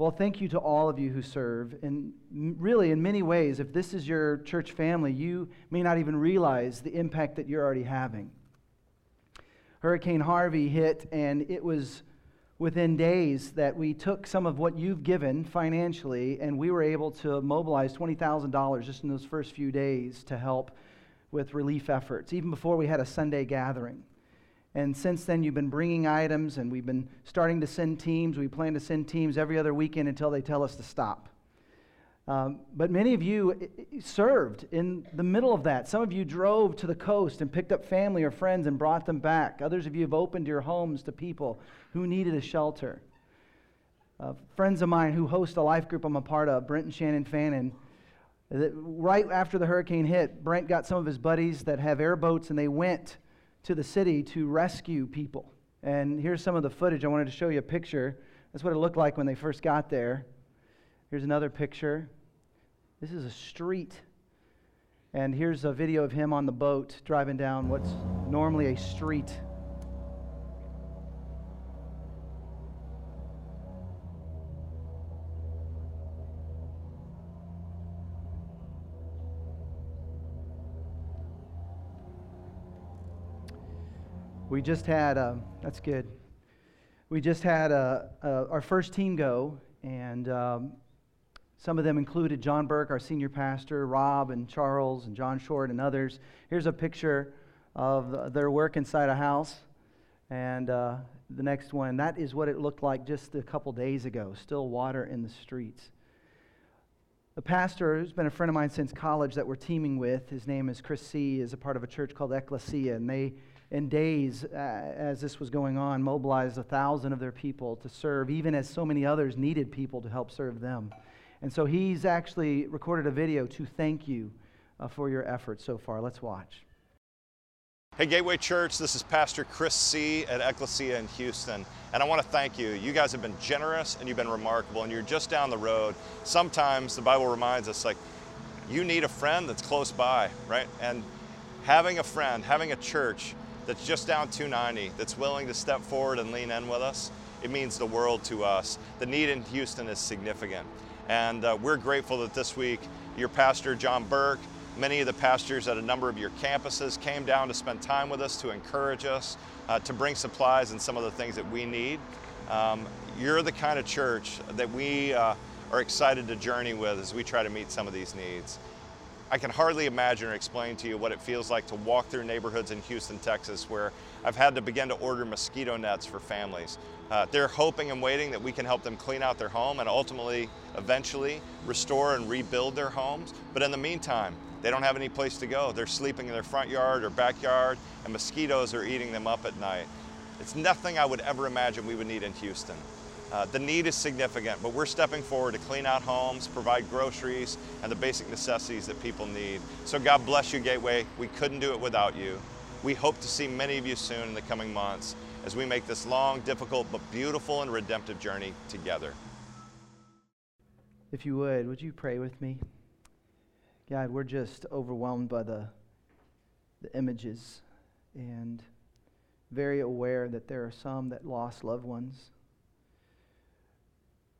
Well, thank you to all of you who serve. And really, in many ways, if this is your church family, you may not even realize the impact that you're already having. Hurricane Harvey hit, and it was within days that we took some of what you've given financially and we were able to mobilize $20,000 just in those first few days to help with relief efforts, even before we had a Sunday gathering. And since then, you've been bringing items, and we've been starting to send teams. We plan to send teams every other weekend until they tell us to stop. Um, but many of you served in the middle of that. Some of you drove to the coast and picked up family or friends and brought them back. Others of you have opened your homes to people who needed a shelter. Uh, friends of mine who host a life group I'm a part of, Brent and Shannon Fannin, right after the hurricane hit, Brent got some of his buddies that have airboats and they went to the city to rescue people. And here's some of the footage. I wanted to show you a picture. That's what it looked like when they first got there. Here's another picture. This is a street. And here's a video of him on the boat driving down what's normally a street. We just had, uh, that's good. We just had uh, uh, our first team go, and um, some of them included John Burke, our senior pastor, Rob and Charles and John Short and others. Here's a picture of their work inside a house. And uh, the next one, that is what it looked like just a couple days ago. Still water in the streets. The pastor, who's been a friend of mine since college that we're teaming with, his name is Chris Seay, is a part of a church called Ecclesia. And they, in days uh, as this was going on, mobilized a thousand of their people to serve, even as so many others needed people to help serve them. And so he's actually recorded a video to thank you uh, for your efforts so far. Let's watch. Hey, Gateway Church, this is Pastor Chris Seay at Ecclesia in Houston, and I want to thank you. You guys have been generous and you've been remarkable, and you're just down the road. Sometimes the Bible reminds us, like, you need a friend that's close by, right? And having a friend, having a church that's just down 290, that's willing to step forward and lean in with us, it means the world to us. The need in Houston is significant. And uh, we're grateful that this week your pastor, John Burke, many of the pastors at a number of your campuses came down to spend time with us, to encourage us, uh, to bring supplies and some of the things that we need. Um, you're the kind of church that we uh, are excited to journey with as we try to meet some of these needs. I can hardly imagine or explain to you what it feels like to walk through neighborhoods in Houston, Texas, where I've had to begin to order mosquito nets for families. Uh, they're hoping and waiting that we can help them clean out their home and ultimately, eventually, restore and rebuild their homes. But in the meantime, they don't have any place to go. They're sleeping in their front yard or backyard, and mosquitoes are eating them up at night. It's nothing I would ever imagine we would need in Houston. Uh, the need is significant, but we're stepping forward to clean out homes, provide groceries, and the basic necessities that people need. So God bless you, Gateway. We couldn't do it without you. We hope to see many of you soon in the coming months as we make this long, difficult, but beautiful and redemptive journey together. If you would, would you pray with me? God, we're just overwhelmed by the, the images and very aware that there are some that lost loved ones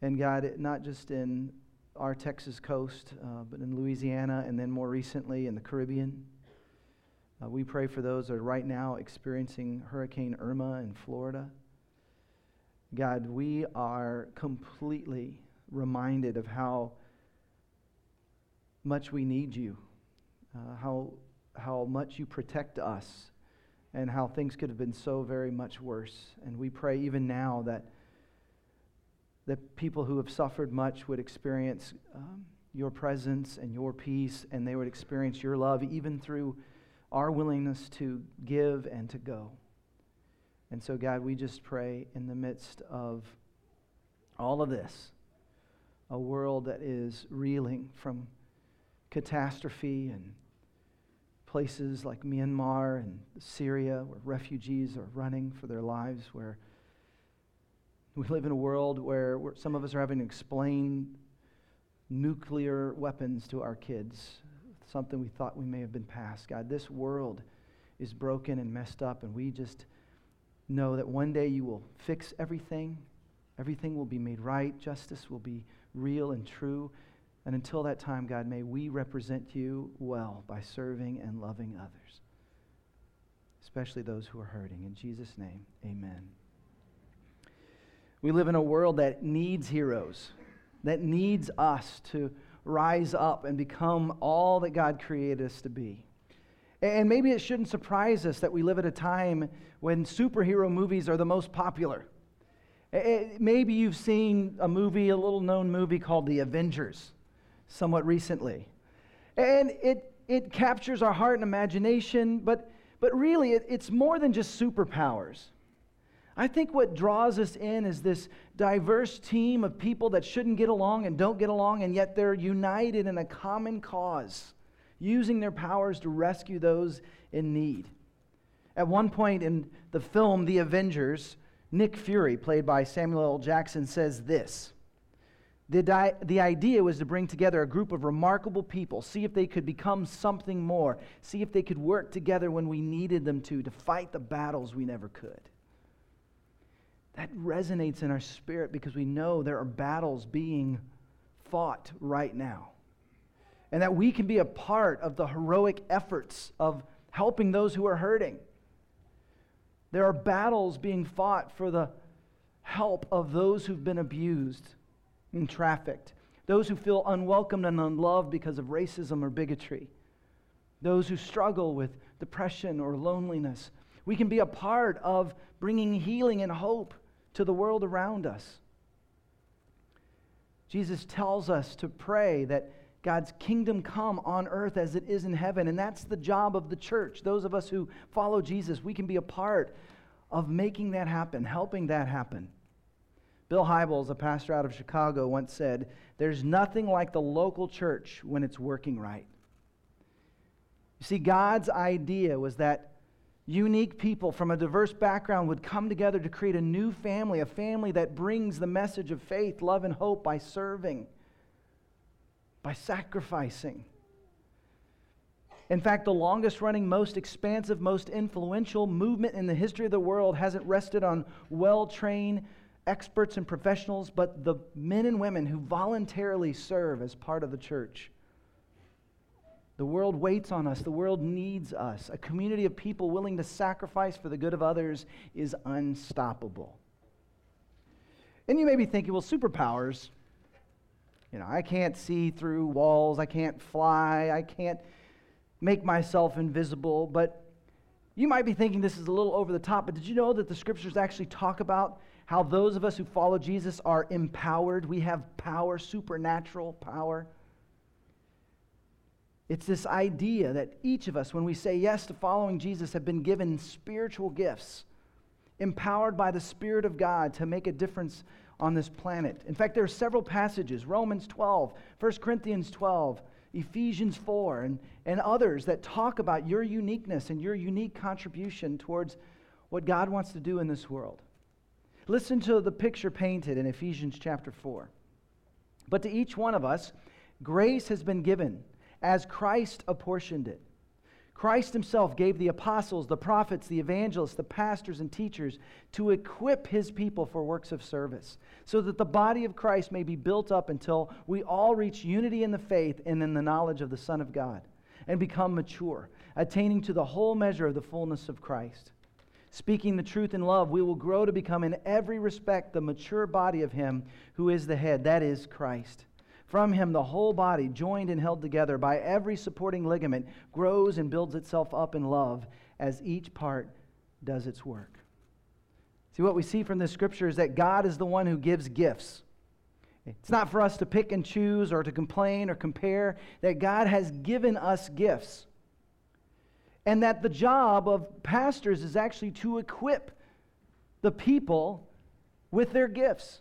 and God, not just in our Texas coast, uh, but in Louisiana and then more recently in the Caribbean. Uh, we pray for those that are right now experiencing Hurricane Irma in Florida. God, we are completely reminded of how much we need you, uh, how, how much you protect us, and how things could have been so very much worse. And we pray even now that that people who have suffered much would experience um, your presence and your peace, and they would experience your love even through our willingness to give and to go. And so, God, we just pray in the midst of all of this, a world that is reeling from catastrophe and places like Myanmar and Syria where refugees are running for their lives, where we live in a world where some of us are having to explain nuclear weapons to our kids, something we thought we may have been past. God, this world is broken and messed up, and we just know that one day you will fix everything Everything will be made right, justice will be real and true. And until that time, God, may we represent you well by serving and loving others, especially those who are hurting. In Jesus' name, amen. We live in a world that needs heroes, that needs us to rise up and become all that God created us to be. And maybe it shouldn't surprise us that we live at a time when superhero movies are the most popular. Maybe you've seen a movie, a little known movie called The Avengers, somewhat recently. And it, it captures our heart and imagination, but, but really it, it's more than just superpowers. I think what draws us in is this diverse team of people that shouldn't get along and don't get along, and yet they're united in a common cause, using their powers to rescue those in need. At one point in the film The Avengers, Nick Fury, played by Samuel L. Jackson, says this. The, di- the idea was to bring together a group of remarkable people, see if they could become something more, see if they could work together when we needed them to, to fight the battles we never could. That resonates in our spirit because we know there are battles being fought right now. And that we can be a part of the heroic efforts of helping those who are hurting. There are battles being fought for the help of those who've been abused and trafficked, those who feel unwelcomed and unloved because of racism or bigotry, those who struggle with depression or loneliness. We can be a part of bringing healing and hope to the world around us. Jesus tells us to pray that God's kingdom come on earth as it is in heaven. And that's the job of the church. Those of us who follow Jesus, we can be a part of making that happen, helping that happen. Bill Hybels, a pastor out of Chicago, once said, There's nothing like the local church when it's working right. You see, God's idea was that unique people from a diverse background would come together to create a new family, a family that brings the message of faith, love, and hope by serving by sacrificing. In fact, the longest running, most expansive, most influential movement in the history of the world hasn't rested on well trained experts and professionals, but the men and women who voluntarily serve as part of the church. The world waits on us. The world needs us. A community of people willing to sacrifice for the good of others is unstoppable. And you may be thinking, well, superpowers, you know, I can't see through walls, I can't fly, I can't make myself invisible. But you might be thinking this is a little over the top, but did you know that the scriptures actually talk about how those of us who follow Jesus are empowered? We have power, supernatural power. It's this idea that each of us, when we say yes to following Jesus, have been given spiritual gifts, empowered by the Spirit of God to make a difference on this planet. In fact, there are several passages Romans 12, 1 Corinthians 12, Ephesians 4, and, and others that talk about your uniqueness and your unique contribution towards what God wants to do in this world. Listen to the picture painted in Ephesians chapter 4. But to each one of us, grace has been given as Christ apportioned it. Christ himself gave the apostles, the prophets, the evangelists, the pastors, and teachers to equip his people for works of service, so that the body of Christ may be built up until we all reach unity in the faith and in the knowledge of the Son of God, and become mature, attaining to the whole measure of the fullness of Christ. Speaking the truth in love, we will grow to become in every respect the mature body of him who is the head, that is Christ. From him, the whole body, joined and held together by every supporting ligament, grows and builds itself up in love as each part does its work. See, what we see from this scripture is that God is the one who gives gifts. It's not for us to pick and choose or to complain or compare, that God has given us gifts. And that the job of pastors is actually to equip the people with their gifts.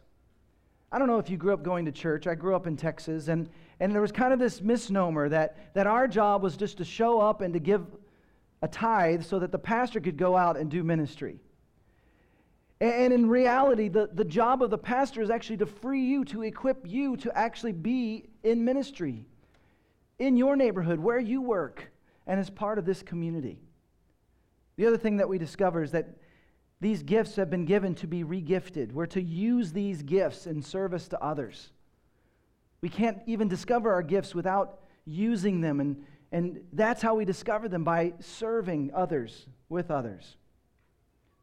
I don't know if you grew up going to church. I grew up in Texas, and, and there was kind of this misnomer that, that our job was just to show up and to give a tithe so that the pastor could go out and do ministry. And, in reality, the, the job of the pastor is actually to free you, to equip you to actually be in ministry in your neighborhood, where you work, and as part of this community. The other thing that we discover is that These gifts have been given to be regifted. We're to use these gifts in service to others. We can't even discover our gifts without using them, and, and that's how we discover them by serving others with others.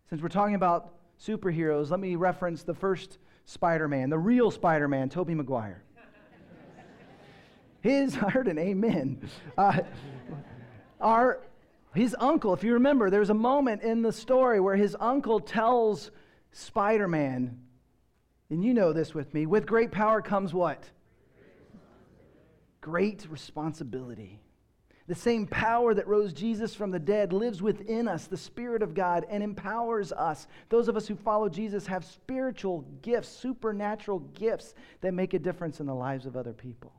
Since we're talking about superheroes, let me reference the first Spider Man, the real Spider Man, Tobey Maguire. His, I heard an amen. Uh, our, his uncle, if you remember, there's a moment in the story where his uncle tells Spider Man, and you know this with me, with great power comes what? Great responsibility. The same power that rose Jesus from the dead lives within us, the Spirit of God, and empowers us. Those of us who follow Jesus have spiritual gifts, supernatural gifts that make a difference in the lives of other people.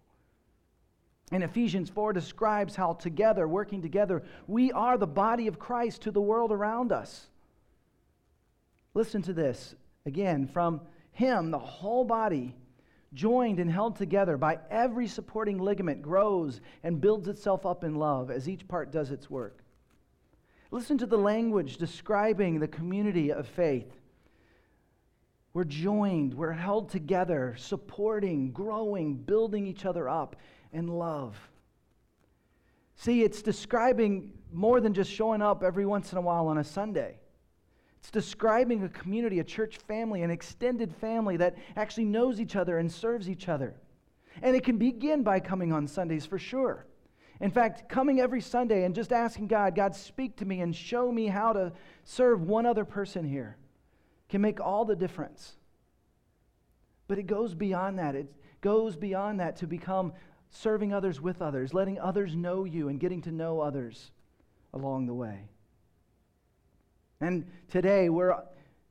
And Ephesians 4 describes how together, working together, we are the body of Christ to the world around us. Listen to this again from Him, the whole body joined and held together by every supporting ligament, grows and builds itself up in love as each part does its work. Listen to the language describing the community of faith. We're joined, we're held together, supporting, growing, building each other up in love. See, it's describing more than just showing up every once in a while on a Sunday. It's describing a community, a church family, an extended family that actually knows each other and serves each other. And it can begin by coming on Sundays for sure. In fact, coming every Sunday and just asking God, God, speak to me and show me how to serve one other person here can make all the difference. But it goes beyond that. It goes beyond that to become serving others with others, letting others know you, and getting to know others along the way. And today, we're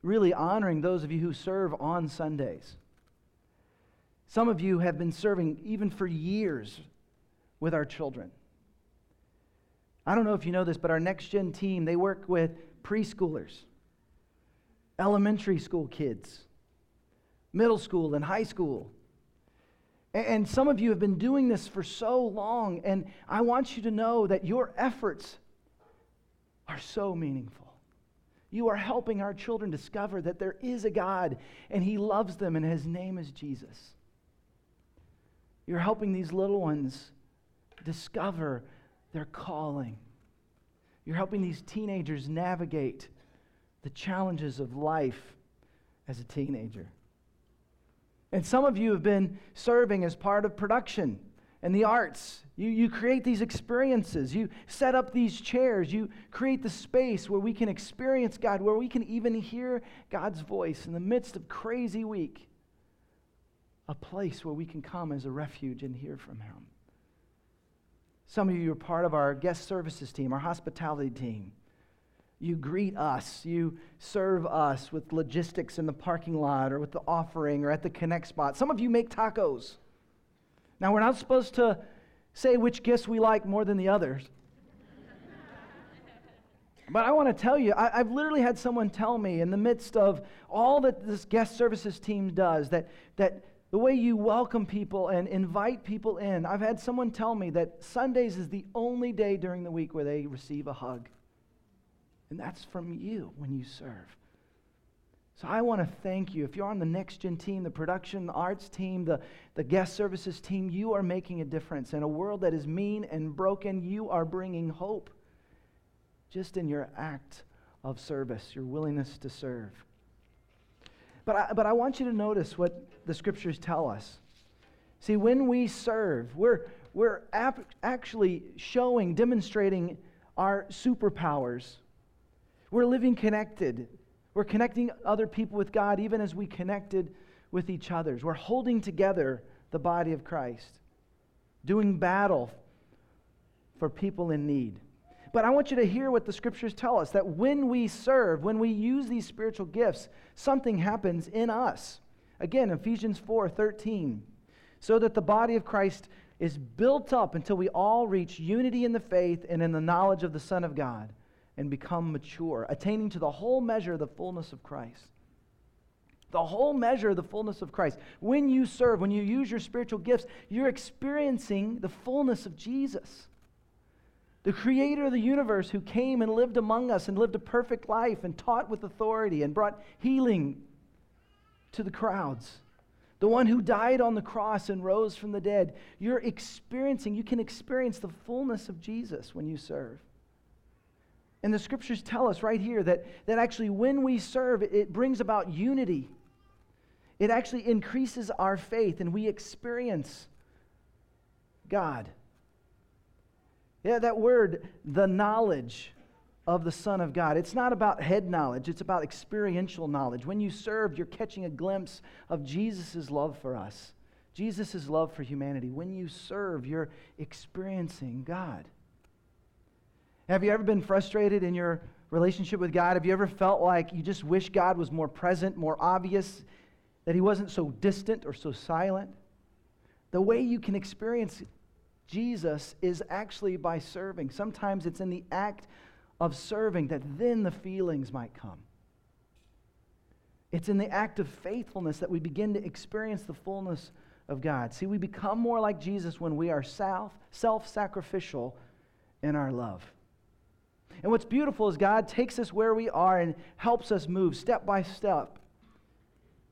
really honoring those of you who serve on Sundays. Some of you have been serving even for years with our children. I don't know if you know this, but our next gen team, they work with preschoolers, elementary school kids, middle school, and high school. And some of you have been doing this for so long, and I want you to know that your efforts are so meaningful. You are helping our children discover that there is a God and He loves them and His name is Jesus. You're helping these little ones discover their calling. You're helping these teenagers navigate the challenges of life as a teenager. And some of you have been serving as part of production and the arts. You, you create these experiences. You set up these chairs. You create the space where we can experience God, where we can even hear God's voice in the midst of crazy week. A place where we can come as a refuge and hear from Him. Some of you are part of our guest services team, our hospitality team. You greet us. You serve us with logistics in the parking lot or with the offering or at the connect spot. Some of you make tacos. Now, we're not supposed to say which gifts we like more than the others. but I want to tell you, I, have literally had someone tell me in the midst of all that this guest services team does that, that the way you welcome people and invite people in, I've had someone tell me that Sundays is the only day during the week where they receive a hug. And that's from you when you serve. So I want to thank you. If you're on the next gen team, the production, the arts team, the, the guest services team, you are making a difference. In a world that is mean and broken, you are bringing hope just in your act of service, your willingness to serve. But I, but I want you to notice what the scriptures tell us. See, when we serve, we're, we're ap- actually showing, demonstrating our superpowers. We're living connected we're connecting other people with God even as we connected with each others. We're holding together the body of Christ, doing battle for people in need. But I want you to hear what the scriptures tell us that when we serve, when we use these spiritual gifts, something happens in us. Again, Ephesians 4 13. So that the body of Christ is built up until we all reach unity in the faith and in the knowledge of the Son of God and become mature, attaining to the whole measure of the fullness of Christ. The whole measure of the fullness of Christ. When you serve, when you use your spiritual gifts, you're experiencing the fullness of Jesus. the creator of the universe who came and lived among us and lived a perfect life and taught with authority and brought healing to the crowds. The one who died on the cross and rose from the dead. You're experiencing, you can experience the fullness of Jesus when you serve. And the scriptures tell us right here that, that actually when we serve, it brings about unity. It actually increases our faith and we experience God. Yeah, that word, the knowledge of the Son of God. It's not about head knowledge, it's about experiential knowledge. When you serve, you're catching a glimpse of Jesus' love for us, Jesus' love for humanity. When you serve, you're experiencing God. Have you ever been frustrated in your relationship with God? Have you ever felt like you just wish God was more present, more obvious, that He wasn't so distant or so silent? The way you can experience Jesus is actually by serving. Sometimes it's in the act of serving that then the feelings might come. It's in the act of faithfulness that we begin to experience the fullness of God. See, we become more like Jesus when we are self sacrificial in our love. And what's beautiful is God takes us where we are and helps us move step by step,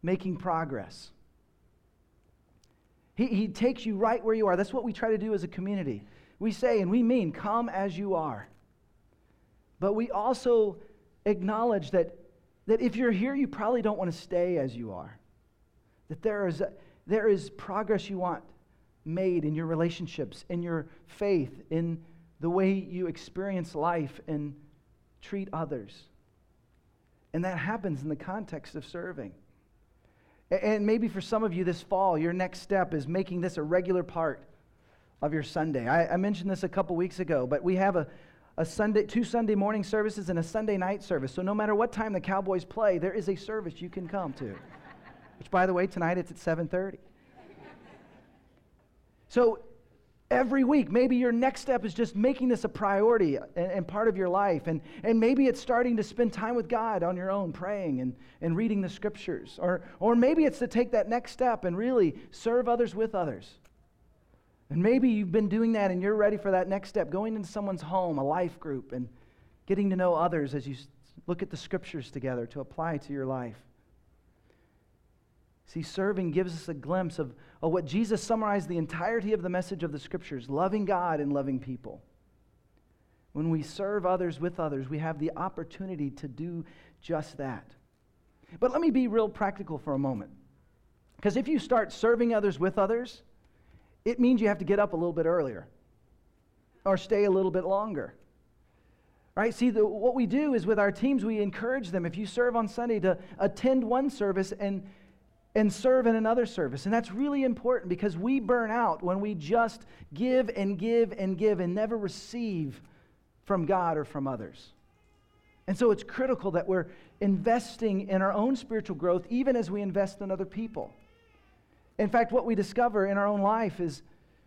making progress. He, he takes you right where you are. That's what we try to do as a community. We say and we mean, come as you are. But we also acknowledge that, that if you're here, you probably don't want to stay as you are. That there is, a, there is progress you want made in your relationships, in your faith, in the way you experience life and treat others. And that happens in the context of serving. And maybe for some of you this fall, your next step is making this a regular part of your Sunday. I, I mentioned this a couple weeks ago, but we have a, a Sunday, two Sunday morning services and a Sunday night service. So no matter what time the Cowboys play, there is a service you can come to. Which, by the way, tonight it's at 7:30. So every week. Maybe your next step is just making this a priority and, and, part of your life. And, and maybe it's starting to spend time with God on your own, praying and, and reading the scriptures. Or, or maybe it's to take that next step and really serve others with others. And maybe you've been doing that and you're ready for that next step, going into someone's home, a life group, and getting to know others as you look at the scriptures together to apply to your life. See, serving gives us a glimpse of, of what Jesus summarized the entirety of the message of the scriptures loving God and loving people. When we serve others with others, we have the opportunity to do just that. But let me be real practical for a moment. Because if you start serving others with others, it means you have to get up a little bit earlier or stay a little bit longer. Right? See, the, what we do is with our teams, we encourage them, if you serve on Sunday, to attend one service and and serve in another service. And that's really important because we burn out when we just give and give and give and never receive from God or from others. And so it's critical that we're investing in our own spiritual growth even as we invest in other people. In fact, what we discover in our own life is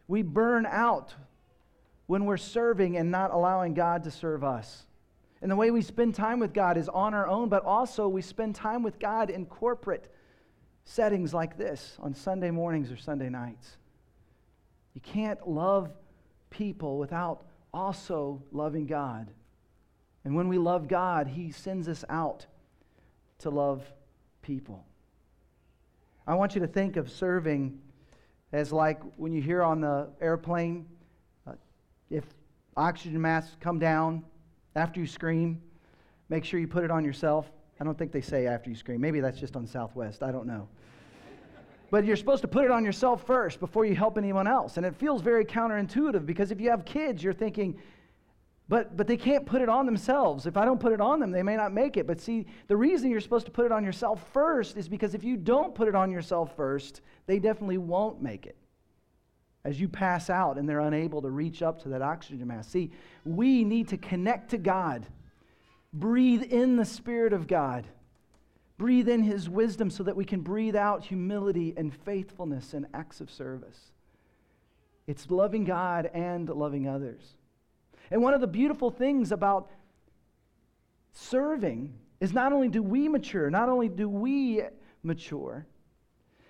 we burn out when we're serving and not allowing God to serve us. And the way we spend time with God is on our own, but also we spend time with God in corporate settings like this on Sunday mornings or Sunday nights. You can't love people without also loving God. And when we love God, He sends us out to love people. I want you to think of serving as like when you hear on the airplane, uh, if oxygen masks come down after you scream, make sure you put it on yourself. I don't think they say after you scream. Maybe that's just on Southwest. I don't know. But you're supposed to put it on yourself first before you help anyone else. And it feels very counterintuitive because if you have kids, you're thinking, but, but they can't put it on themselves. If I don't put it on them, they may not make it. But see, the reason you're supposed to put it on yourself first is because if you don't put it on yourself first, they definitely won't make it. As you pass out and they're unable to reach up to that oxygen mask. See, we need to connect to God, breathe in the Spirit of God breathe in his wisdom so that we can breathe out humility and faithfulness and acts of service. It's loving God and loving others. And one of the beautiful things about serving is not only do we mature, not only do we mature,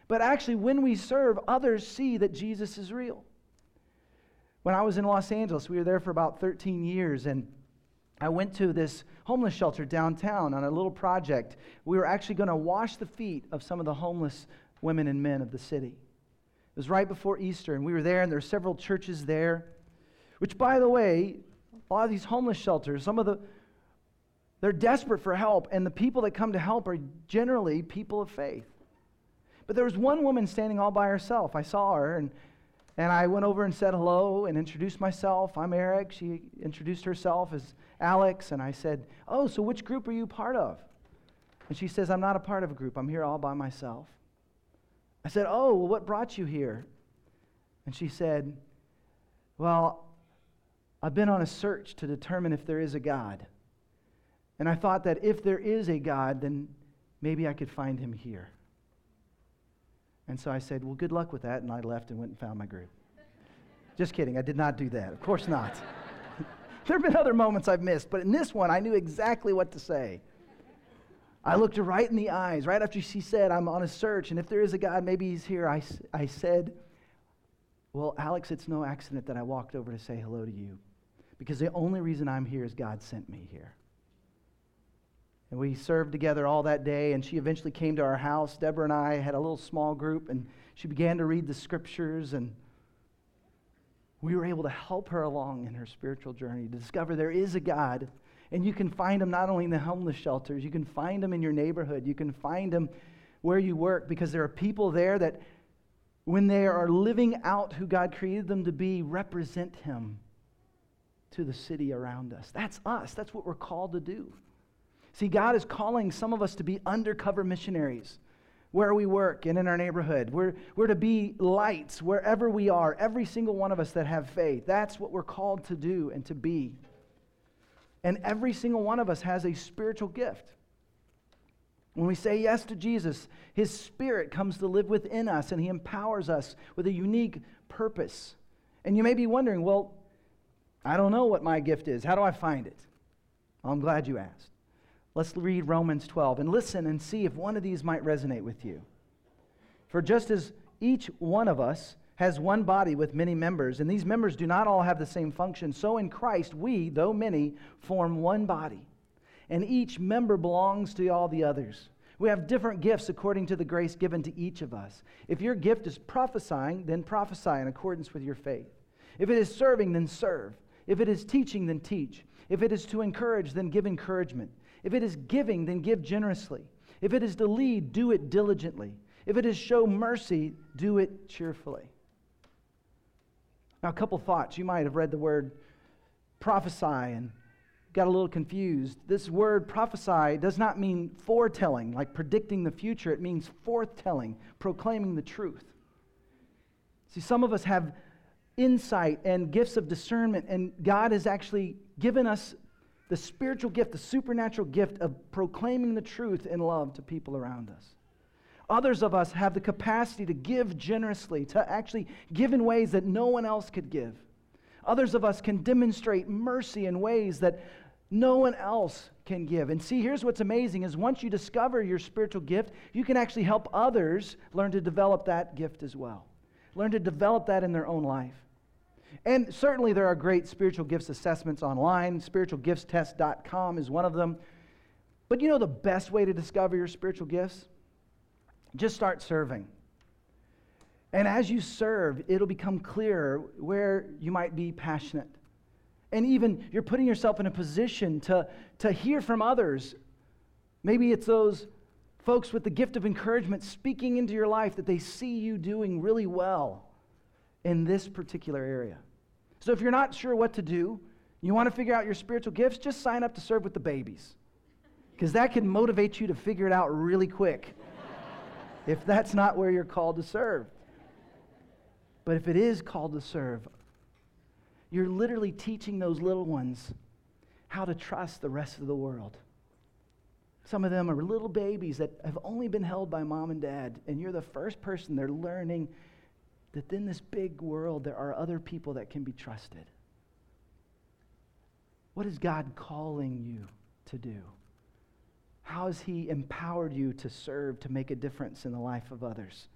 but actually when we serve, others see that Jesus is real. when I was in Los Angeles, we were there for about 13 years, and I went to this homeless shelter downtown on a little project. We were actually going to wash the feet of some of the homeless women and men of the city. It was right before Easter, and we were there, and there were several churches there. Which, by the way, a lot of these homeless shelters, some of the they're desperate for help, and the people that come to help are generally people of faith. But there was one woman standing all by herself. I saw her, and and I went over and said hello and introduced myself. I'm Eric. She introduced herself as Alex. And I said, Oh, so which group are you part of? And she says, I'm not a part of a group. I'm here all by myself. I said, Oh, well, what brought you here? And she said, Well, I've been on a search to determine if there is a God. And I thought that if there is a God, then maybe I could find him here. And so I said, Well, good luck with that. And I left and went and found my group. Just kidding. I did not do that. Of course not. There have been other moments I've missed, but in this one, I knew exactly what to say. I looked her right in the eyes, right after she said, I'm on a search, and if there is a God, maybe he's here. I, I said, Well, Alex, it's no accident that I walked over to say hello to you, because the only reason I'm here is God sent me here. And we served together all that day, and she eventually came to our house. Deborah and I had a little small group, and she began to read the scriptures, and we were able to help her along in her spiritual journey to discover there is a God. And you can find him not only in the homeless shelters, you can find him in your neighborhood, you can find him where you work, because there are people there that, when they are living out who God created them to be, represent him to the city around us. That's us, that's what we're called to do. See, God is calling some of us to be undercover missionaries where we work and in our neighborhood. We're, we're to be lights wherever we are, every single one of us that have faith. That's what we're called to do and to be. And every single one of us has a spiritual gift. When we say yes to Jesus, His Spirit comes to live within us and He empowers us with a unique purpose. And you may be wondering, well, I don't know what my gift is. How do I find it? I'm glad you asked. Let's read Romans 12 and listen and see if one of these might resonate with you. For just as each one of us has one body with many members, and these members do not all have the same function, so in Christ we, though many, form one body, and each member belongs to all the others. We have different gifts according to the grace given to each of us. If your gift is prophesying, then prophesy in accordance with your faith. If it is serving, then serve. If it is teaching, then teach. If it is to encourage, then give encouragement. If it is giving, then give generously. If it is to lead, do it diligently. If it is show mercy, do it cheerfully. Now, a couple thoughts. You might have read the word prophesy and got a little confused. This word prophesy does not mean foretelling, like predicting the future. It means forthtelling, proclaiming the truth. See, some of us have insight and gifts of discernment, and God has actually given us the spiritual gift, the supernatural gift of proclaiming the truth in love to people around us. Others of us have the capacity to give generously, to actually give in ways that no one else could give. Others of us can demonstrate mercy in ways that no one else can give. And see, here's what's amazing is once you discover your spiritual gift, you can actually help others learn to develop that gift as well. Learn to develop that in their own life. And certainly there are great spiritual gifts assessments online. Spiritualgiftstest.com is one of them. But you know the best way to discover your spiritual gifts? Just start serving. And as you serve, it'll become clearer where you might be passionate. And even you're putting yourself in a position to, to hear from others. Maybe it's those folks with the gift of encouragement speaking into your life that they see you doing really well in this particular area. So if you're not sure what to do, you want to figure out your spiritual gifts, just sign up to serve with the babies. Because that can motivate you to figure it out really quick if that's not where you're called to serve. But if it is called to serve, you're literally teaching those little ones how to trust the rest of the world. Some of them are little babies that have only been held by mom and dad, and you're the first person they're learning that in this big world there are other people that can be trusted. What is God calling you to do? How has He empowered you to serve, to make a difference in the life of others?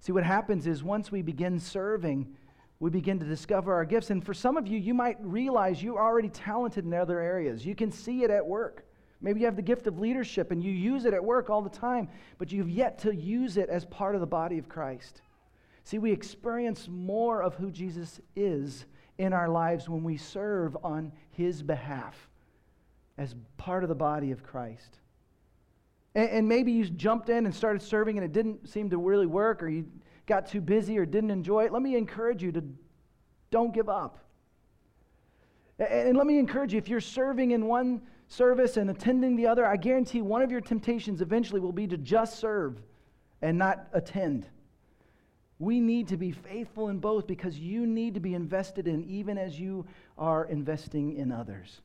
See, what happens is once we begin serving, we begin to discover our gifts. And for some of you, you might realize you're already talented in other areas. You can see it at work. Maybe you have the gift of leadership and you use it at work all the time, but you've yet to use it as part of the body of Christ. See, we experience more of who Jesus is in our lives when we serve on his behalf as part of the body of Christ. And, and, maybe you jumped in and started serving and it didn't seem to really work, or you got too busy or didn't enjoy it. Let me encourage you to don't give up. And, and let me encourage you if you're serving in one service and attending the other, I guarantee one of your temptations eventually will be to just serve and not attend. We need to be faithful in both because you need to be invested in even as you are investing in others.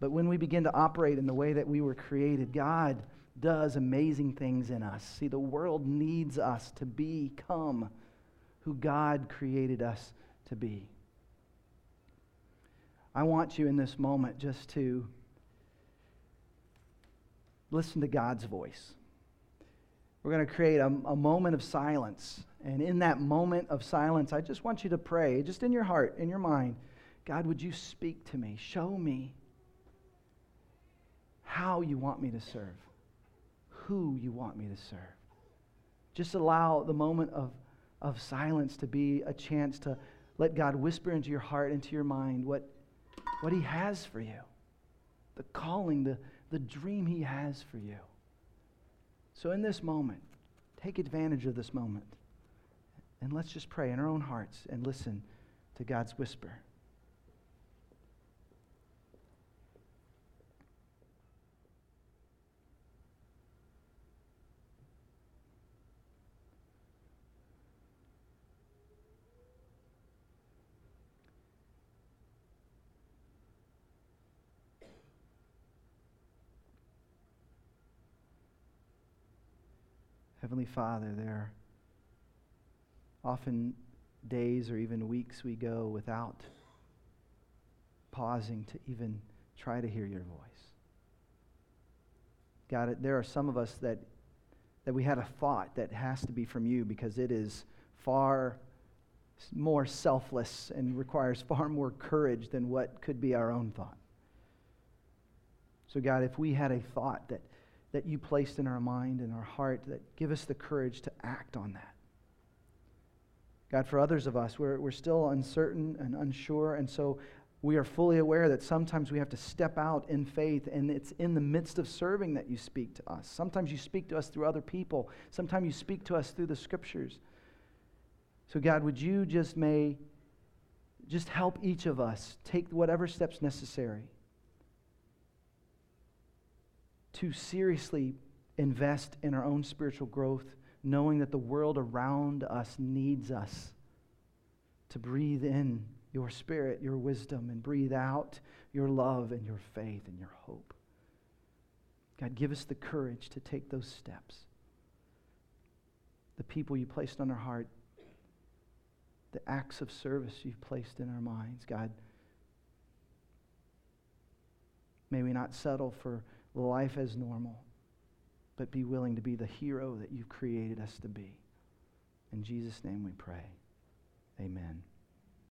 But when we begin to operate in the way that we were created, God does amazing things in us. See, the world needs us to become who God created us to be. I want you in this moment just to listen to God's voice. We're going to create a, a, moment of silence. And in that moment of silence, I just want you to pray, just in your heart, in your mind God, would you speak to me? Show me how you want me to serve, who you want me to serve. Just allow the moment of, of silence to be a chance to let God whisper into your heart, into your mind, what, what He has for you the calling, the, the dream He has for you. So, in this moment, take advantage of this moment. And let's just pray in our own hearts and listen to God's whisper. Heavenly Father, there are often days or even weeks we go without pausing to even try to hear your voice. God, there are some of us that, that we had a thought that has to be from you because it is far more selfless and requires far more courage than what could be our own thought. So, God, if we had a thought that that you placed in our mind and our heart that give us the courage to act on that. God, for others of us, we're, we're still uncertain and unsure, and so we are fully aware that sometimes we have to step out in faith, and it's in the midst of serving that you speak to us. Sometimes you speak to us through other people, sometimes you speak to us through the scriptures. So, God, would you just may just help each of us take whatever steps necessary to seriously invest in our own spiritual growth, knowing that the world around us needs us to breathe in your spirit, your wisdom, and breathe out your love and your faith and your hope. God, give us the courage to take those steps. The people you placed on our heart, the acts of service you've placed in our minds, God, may we not settle for life as normal, but be willing to be the hero that you've created us to be. In Jesus' name we pray. Amen.